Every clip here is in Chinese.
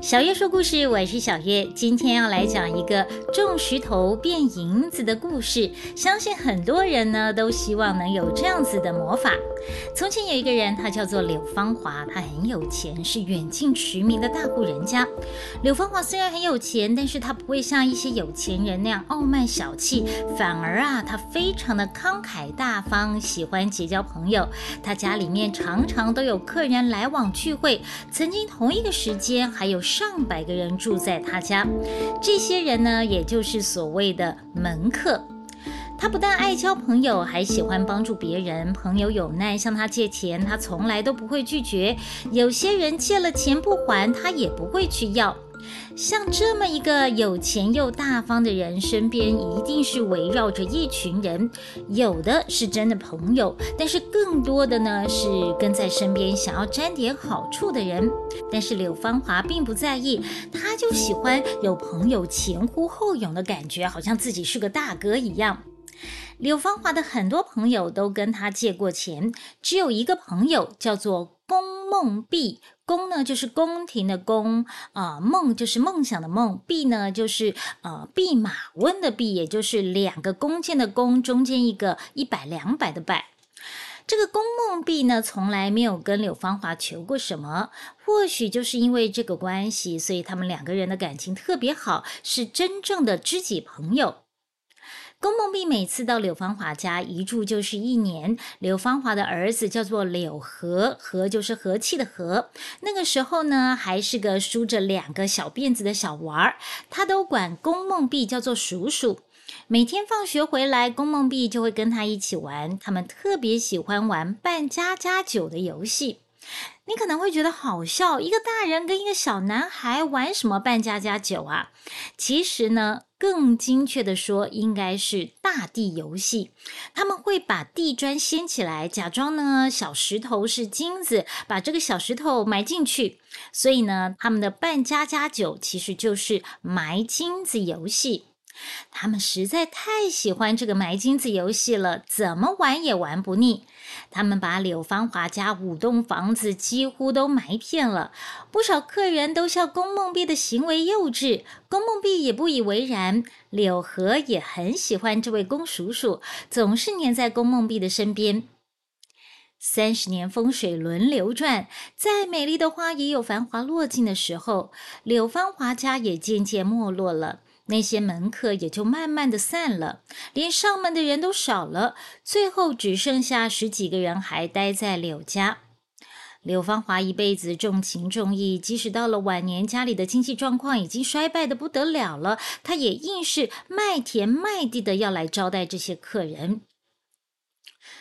小月说故事，我是小月。今天要来讲一个种石头变银子的故事。相信很多人呢都希望能有这样子的魔法。从前有一个人，他叫做柳芳华，他很有钱，是远近驰名的大户人家。柳芳华虽然很有钱，但是他不会像一些有钱人那样傲慢小气，反而啊，他非常的慷慨大方，喜欢结交朋友。他家里面常常都有客人来往聚会，曾经同一个时间还有。上百个人住在他家，这些人呢，也就是所谓的门客。他不但爱交朋友，还喜欢帮助别人。朋友有难向他借钱，他从来都不会拒绝。有些人借了钱不还，他也不会去要。像这么一个有钱又大方的人，身边一定是围绕着一群人，有的是真的朋友，但是更多的呢是跟在身边想要沾点好处的人。但是柳芳华并不在意，他就喜欢有朋友前呼后拥的感觉，好像自己是个大哥一样。柳芳华的很多朋友都跟他借过钱，只有一个朋友叫做宫梦碧。宫呢就是宫廷的宫啊，梦就是梦想的梦，弼呢就是呃弼马温的弼，也就是两个弓箭的弓，中间一个一百两百的百。这个宫梦弼呢从来没有跟柳芳华求过什么，或许就是因为这个关系，所以他们两个人的感情特别好，是真正的知己朋友。宫梦碧每次到柳芳华家一住就是一年。柳芳华的儿子叫做柳和，和就是和气的和。那个时候呢，还是个梳着两个小辫子的小娃儿，他都管宫梦碧叫做叔叔。每天放学回来，宫梦碧就会跟他一起玩。他们特别喜欢玩扮家家酒的游戏。你可能会觉得好笑，一个大人跟一个小男孩玩什么扮家家酒啊？其实呢，更精确的说，应该是大地游戏。他们会把地砖掀起来，假装呢小石头是金子，把这个小石头埋进去。所以呢，他们的扮家家酒其实就是埋金子游戏。他们实在太喜欢这个埋金子游戏了，怎么玩也玩不腻。他们把柳芳华家五栋房子几乎都埋遍了，不少客人都笑龚梦碧的行为幼稚，龚梦碧也不以为然。柳河也很喜欢这位龚叔叔，总是黏在龚梦碧的身边。三十年风水轮流转，再美丽的花也有繁华落尽的时候，柳芳华家也渐渐没落了。那些门客也就慢慢的散了，连上门的人都少了，最后只剩下十几个人还待在柳家。柳芳华一辈子重情重义，即使到了晚年，家里的经济状况已经衰败的不得了了，他也硬是卖田卖地的要来招待这些客人。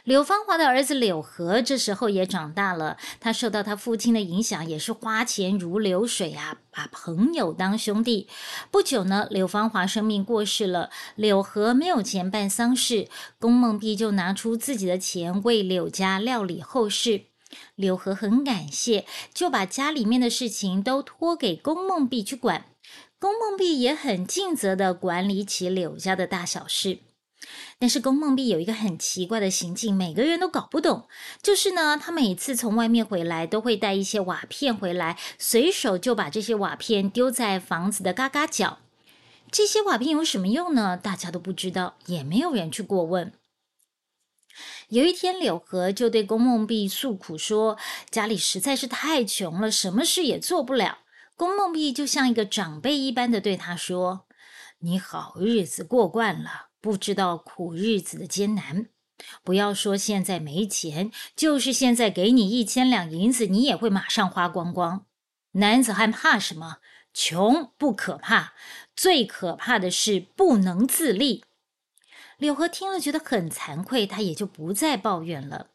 柳芳华的儿子柳和这时候也长大了，他受到他父亲的影响，也是花钱如流水啊，把朋友当兄弟。不久呢，柳芳华生病过世了，柳和没有钱办丧事，宫梦碧就拿出自己的钱为柳家料理后事。柳和很感谢，就把家里面的事情都托给宫梦碧去管。宫梦碧也很尽责的管理起柳家的大小事。但是宫梦碧有一个很奇怪的行径，每个人都搞不懂。就是呢，他每次从外面回来，都会带一些瓦片回来，随手就把这些瓦片丢在房子的嘎嘎角。这些瓦片有什么用呢？大家都不知道，也没有人去过问。有一天，柳河就对宫梦碧诉苦说：“家里实在是太穷了，什么事也做不了。”宫梦碧就像一个长辈一般的对他说：“你好日子过惯了。”不知道苦日子的艰难，不要说现在没钱，就是现在给你一千两银子，你也会马上花光光。男子汉怕什么？穷不可怕，最可怕的是不能自立。柳河听了觉得很惭愧，他也就不再抱怨了。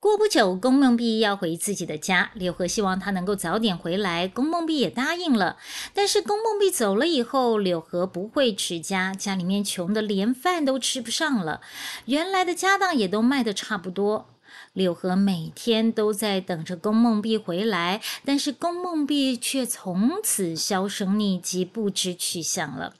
过不久，宫梦碧要回自己的家，柳河希望他能够早点回来，宫梦碧也答应了。但是宫梦碧走了以后，柳河不会持家，家里面穷的连饭都吃不上了，原来的家当也都卖的差不多。柳河每天都在等着宫梦碧回来，但是宫梦碧却从此销声匿迹，不知去向了。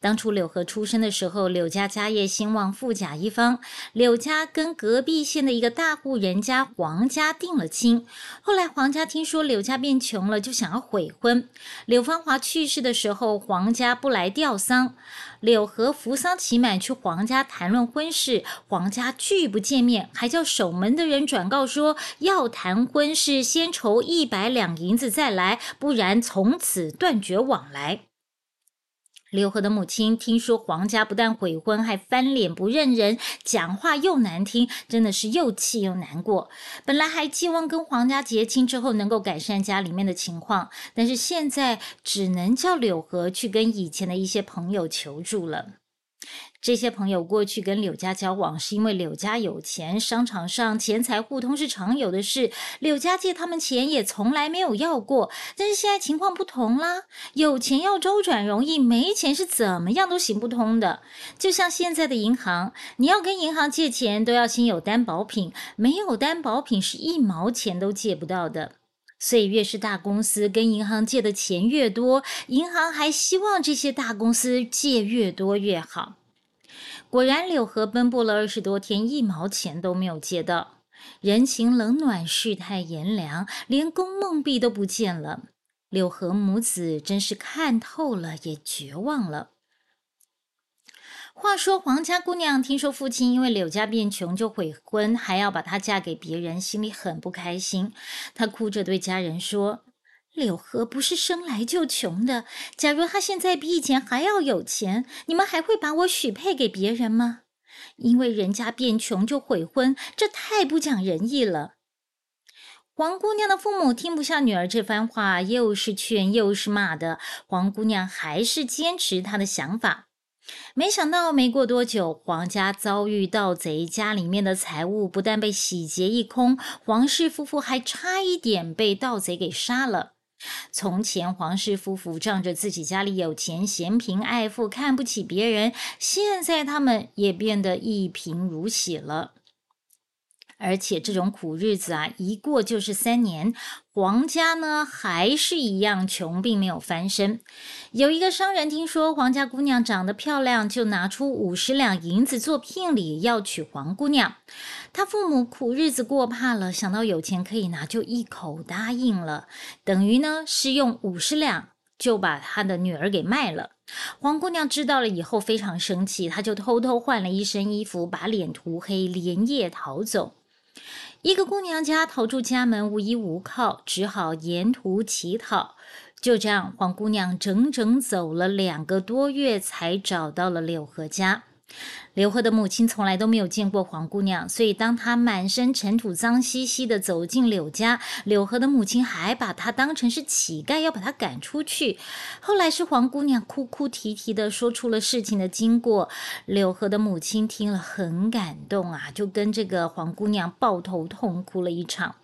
当初柳河出生的时候，柳家家业兴旺，富甲一方。柳家跟隔壁县的一个大户人家黄家定了亲。后来黄家听说柳家变穷了，就想要悔婚。柳芳华去世的时候，黄家不来吊丧。柳河扶丧起满去黄家谈论婚事，黄家拒不见面，还叫守门的人转告说，要谈婚事先筹一百两银子再来，不然从此断绝往来。柳河的母亲听说黄家不但悔婚，还翻脸不认人，讲话又难听，真的是又气又难过。本来还寄望跟黄家结亲之后能够改善家里面的情况，但是现在只能叫柳河去跟以前的一些朋友求助了。这些朋友过去跟柳家交往，是因为柳家有钱，商场上钱财互通是常有的事。柳家借他们钱也从来没有要过。但是现在情况不同啦，有钱要周转容易，没钱是怎么样都行不通的。就像现在的银行，你要跟银行借钱，都要先有担保品，没有担保品是一毛钱都借不到的。所以越是大公司跟银行借的钱越多，银行还希望这些大公司借越多越好。果然，柳河奔波了二十多天，一毛钱都没有借到。人情冷暖，世态炎凉，连宫梦碧都不见了。柳河母子真是看透了，也绝望了。话说，黄家姑娘听说父亲因为柳家变穷就悔婚，还要把她嫁给别人，心里很不开心。她哭着对家人说。柳河不是生来就穷的。假如他现在比以前还要有钱，你们还会把我许配给别人吗？因为人家变穷就悔婚，这太不讲仁义了。黄姑娘的父母听不下女儿这番话，又是劝又是骂的。黄姑娘还是坚持她的想法。没想到没过多久，黄家遭遇盗贼，家里面的财物不但被洗劫一空，黄氏夫妇还差一点被盗贼给杀了。从前黄氏夫妇仗着自己家里有钱，嫌贫爱富，看不起别人。现在他们也变得一贫如洗了。而且这种苦日子啊，一过就是三年。黄家呢，还是一样穷，并没有翻身。有一个商人听说黄家姑娘长得漂亮，就拿出五十两银子做聘礼，要娶黄姑娘。他父母苦日子过怕了，想到有钱可以拿，就一口答应了。等于呢，是用五十两就把他的女儿给卖了。黄姑娘知道了以后非常生气，她就偷偷换了一身衣服，把脸涂黑，连夜逃走。一个姑娘家逃出家门，无依无靠，只好沿途乞讨。就这样，黄姑娘整整走了两个多月，才找到了柳河家。刘贺的母亲从来都没有见过黄姑娘，所以当她满身尘土、脏兮兮的走进柳家，柳河的母亲还把她当成是乞丐，要把她赶出去。后来是黄姑娘哭哭啼啼的说出了事情的经过，柳河的母亲听了很感动啊，就跟这个黄姑娘抱头痛哭了一场。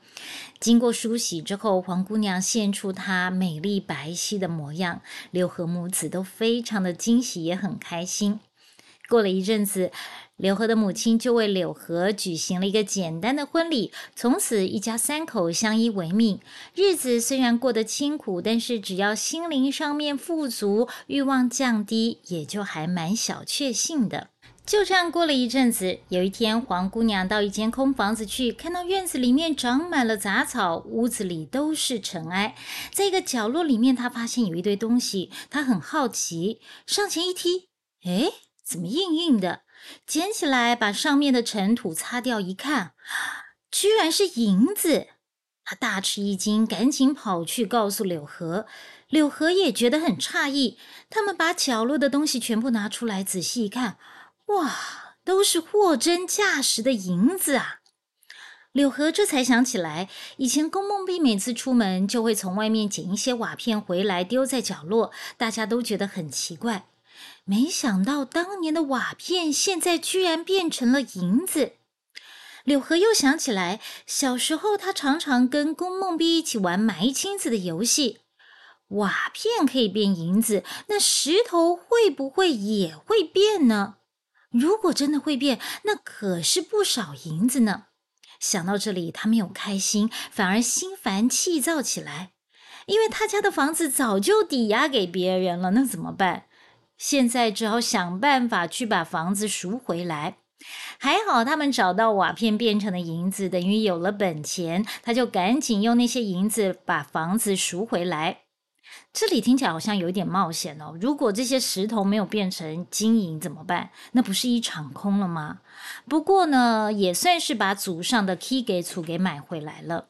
经过梳洗之后，黄姑娘现出她美丽白皙的模样，柳河母子都非常的惊喜，也很开心。过了一阵子，柳河的母亲就为柳河举行了一个简单的婚礼。从此，一家三口相依为命，日子虽然过得清苦，但是只要心灵上面富足，欲望降低，也就还蛮小确幸的。就这样过了一阵子，有一天，黄姑娘到一间空房子去，看到院子里面长满了杂草，屋子里都是尘埃。在一个角落里面，她发现有一堆东西，她很好奇，上前一踢，哎。怎么硬硬的？捡起来，把上面的尘土擦掉，一看，居然是银子。他大吃一惊，赶紧跑去告诉柳河。柳河也觉得很诧异。他们把角落的东西全部拿出来，仔细一看，哇，都是货真价实的银子啊！柳河这才想起来，以前宫梦碧每次出门就会从外面捡一些瓦片回来，丢在角落，大家都觉得很奇怪。没想到当年的瓦片现在居然变成了银子。柳河又想起来，小时候他常常跟宫梦碧一起玩埋金子的游戏。瓦片可以变银子，那石头会不会也会变呢？如果真的会变，那可是不少银子呢。想到这里，他没有开心，反而心烦气躁起来，因为他家的房子早就抵押给别人了，那怎么办？现在只好想办法去把房子赎回来。还好他们找到瓦片变成的银子，等于有了本钱，他就赶紧用那些银子把房子赎回来。这里听起来好像有点冒险哦。如果这些石头没有变成金银怎么办？那不是一场空了吗？不过呢，也算是把祖上的 key 给储给买回来了。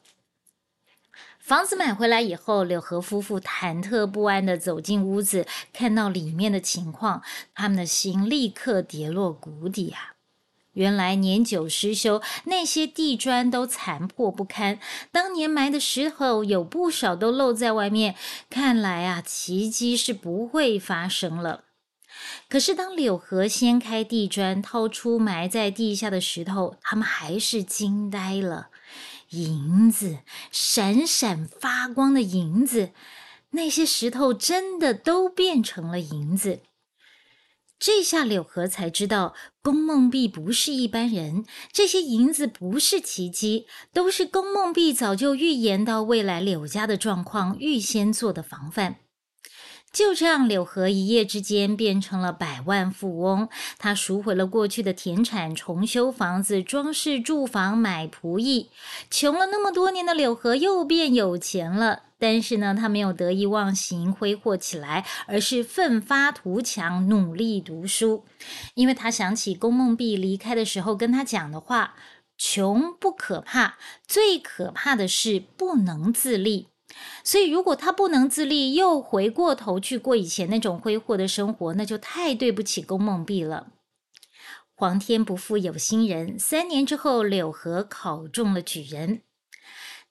房子买回来以后，柳河夫妇忐忑不安的走进屋子，看到里面的情况，他们的心立刻跌落谷底啊！原来年久失修，那些地砖都残破不堪。当年埋的石头有不少都露在外面，看来啊，奇迹是不会发生了。可是当柳河掀开地砖，掏出埋在地下的石头，他们还是惊呆了。银子，闪闪发光的银子，那些石头真的都变成了银子。这下柳河才知道，宫梦碧不是一般人。这些银子不是奇迹，都是宫梦碧早就预言到未来柳家的状况，预先做的防范。就这样，柳河一夜之间变成了百万富翁。他赎回了过去的田产，重修房子，装饰住房，买仆役。穷了那么多年的柳河又变有钱了。但是呢，他没有得意忘形、挥霍起来，而是奋发图强，努力读书。因为他想起宫梦碧离开的时候跟他讲的话：“穷不可怕，最可怕的是不能自立。”所以，如果他不能自立，又回过头去过以前那种挥霍的生活，那就太对不起龚梦碧了。皇天不负有心人，三年之后，柳河考中了举人。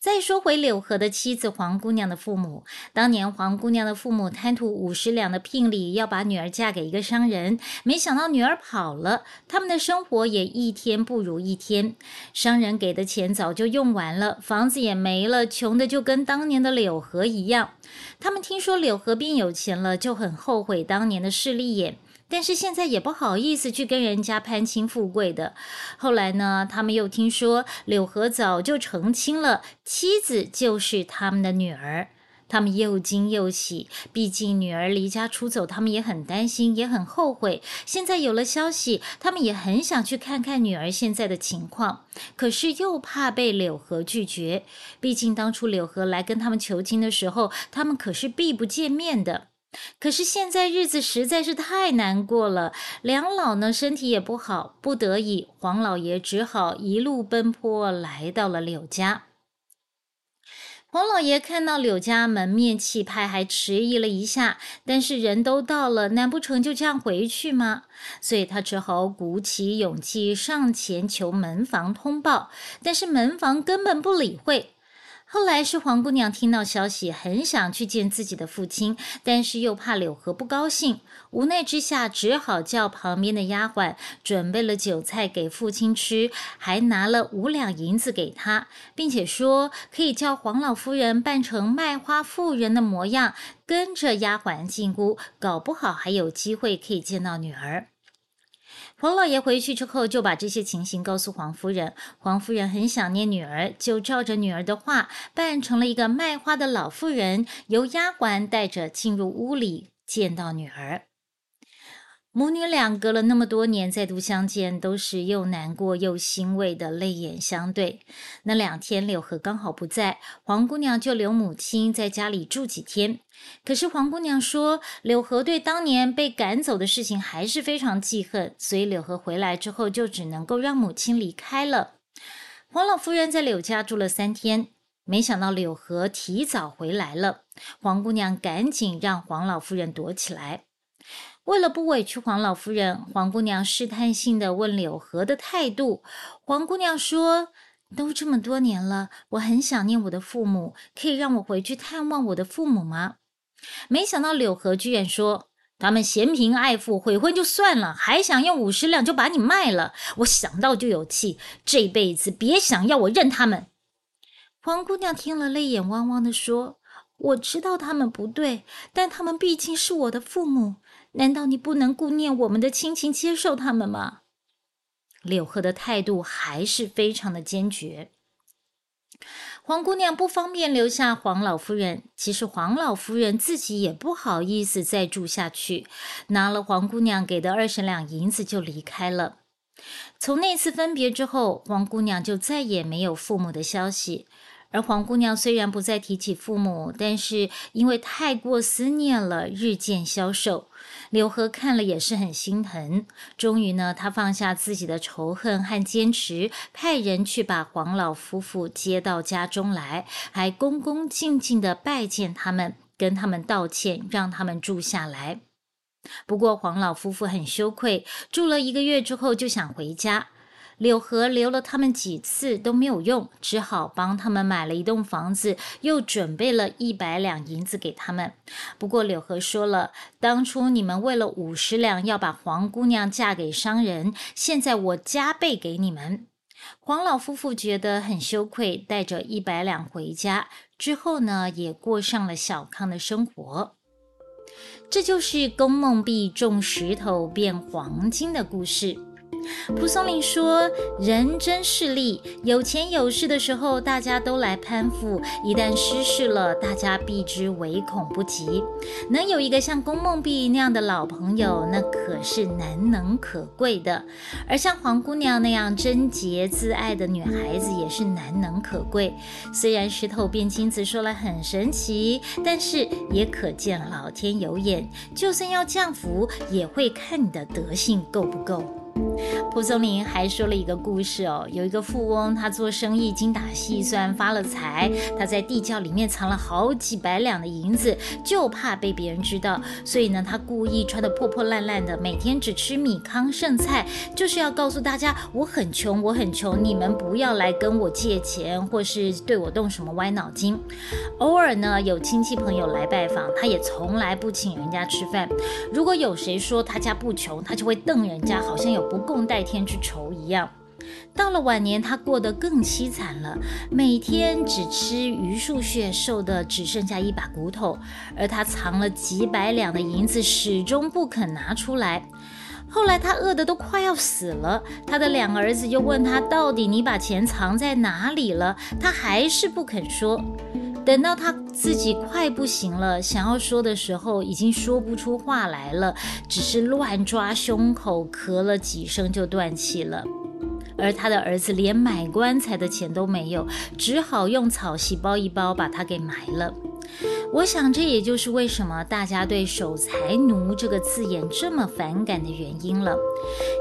再说回柳河的妻子黄姑娘的父母，当年黄姑娘的父母贪图五十两的聘礼，要把女儿嫁给一个商人，没想到女儿跑了，他们的生活也一天不如一天。商人给的钱早就用完了，房子也没了，穷的就跟当年的柳河一样。他们听说柳河变有钱了，就很后悔当年的势利眼。但是现在也不好意思去跟人家攀亲富贵的。后来呢，他们又听说柳河早就成亲了，妻子就是他们的女儿。他们又惊又喜，毕竟女儿离家出走，他们也很担心，也很后悔。现在有了消息，他们也很想去看看女儿现在的情况，可是又怕被柳河拒绝。毕竟当初柳河来跟他们求亲的时候，他们可是避不见面的。可是现在日子实在是太难过了，两老呢身体也不好，不得已，黄老爷只好一路奔波来到了柳家。黄老爷看到柳家门面气派，还迟疑了一下，但是人都到了，难不成就这样回去吗？所以他只好鼓起勇气上前求门房通报，但是门房根本不理会。后来是黄姑娘听到消息，很想去见自己的父亲，但是又怕柳河不高兴，无奈之下只好叫旁边的丫鬟准备了酒菜给父亲吃，还拿了五两银子给他，并且说可以叫黄老夫人扮成卖花妇人的模样，跟着丫鬟进屋，搞不好还有机会可以见到女儿。黄老爷回去之后，就把这些情形告诉黄夫人。黄夫人很想念女儿，就照着女儿的话，扮成了一个卖花的老妇人，由丫鬟带着进入屋里，见到女儿。母女俩隔了那么多年再度相见，都是又难过又欣慰的泪眼相对。那两天柳河刚好不在，黄姑娘就留母亲在家里住几天。可是黄姑娘说，柳河对当年被赶走的事情还是非常记恨，所以柳河回来之后就只能够让母亲离开了。黄老夫人在柳家住了三天，没想到柳河提早回来了，黄姑娘赶紧让黄老夫人躲起来。为了不委屈黄老夫人，黄姑娘试探性的问柳河的态度。黄姑娘说：“都这么多年了，我很想念我的父母，可以让我回去探望我的父母吗？”没想到柳河居然说：“他们嫌贫爱富，悔婚就算了，还想用五十两就把你卖了。我想到就有气，这辈子别想要我认他们。”黄姑娘听了，泪眼汪汪的说：“我知道他们不对，但他们毕竟是我的父母。”难道你不能顾念我们的亲情，接受他们吗？柳河的态度还是非常的坚决。黄姑娘不方便留下黄老夫人，其实黄老夫人自己也不好意思再住下去，拿了黄姑娘给的二十两银子就离开了。从那次分别之后，黄姑娘就再也没有父母的消息。而黄姑娘虽然不再提起父母，但是因为太过思念了，日渐消瘦。柳河看了也是很心疼。终于呢，他放下自己的仇恨和坚持，派人去把黄老夫妇接到家中来，还恭恭敬敬地拜见他们，跟他们道歉，让他们住下来。不过黄老夫妇很羞愧，住了一个月之后就想回家。柳河留了他们几次都没有用，只好帮他们买了一栋房子，又准备了一百两银子给他们。不过柳河说了，当初你们为了五十两要把黄姑娘嫁给商人，现在我加倍给你们。黄老夫妇觉得很羞愧，带着一百两回家之后呢，也过上了小康的生活。这就是宫梦碧种石头变黄金的故事。蒲松龄说：“人真势利，有钱有势的时候，大家都来攀附；一旦失势了，大家避之唯恐不及。能有一个像龚梦碧那样的老朋友，那可是难能可贵的。而像黄姑娘那样贞洁自爱的女孩子，也是难能可贵。虽然石头变金子说来很神奇，但是也可见老天有眼，就算要降福，也会看你的德性够不够。”蒲松龄还说了一个故事哦，有一个富翁，他做生意精打细算发了财，他在地窖里面藏了好几百两的银子，就怕被别人知道，所以呢，他故意穿的破破烂烂的，每天只吃米糠剩菜，就是要告诉大家我很穷，我很穷，你们不要来跟我借钱，或是对我动什么歪脑筋。偶尔呢，有亲戚朋友来拜访，他也从来不请人家吃饭。如果有谁说他家不穷，他就会瞪人家，好像有。不共戴天之仇一样，到了晚年，他过得更凄惨了，每天只吃榆树屑，瘦的只剩下一把骨头，而他藏了几百两的银子，始终不肯拿出来。后来他饿得都快要死了，他的两个儿子又问他，到底你把钱藏在哪里了？他还是不肯说。等到他自己快不行了，想要说的时候，已经说不出话来了，只是乱抓胸口，咳了几声就断气了。而他的儿子连买棺材的钱都没有，只好用草席包一包，把他给埋了。我想，这也就是为什么大家对“守财奴”这个字眼这么反感的原因了。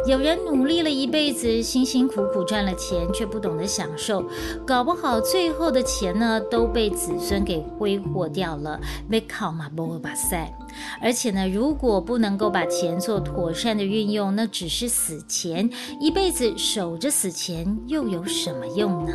有人努力了一辈子，辛辛苦苦赚了钱，却不懂得享受，搞不好最后的钱呢，都被子孙给挥霍掉了，被靠马波把塞。而且呢，如果不能够把钱做妥善的运用，那只是死钱，一辈子守着死钱又有什么用呢？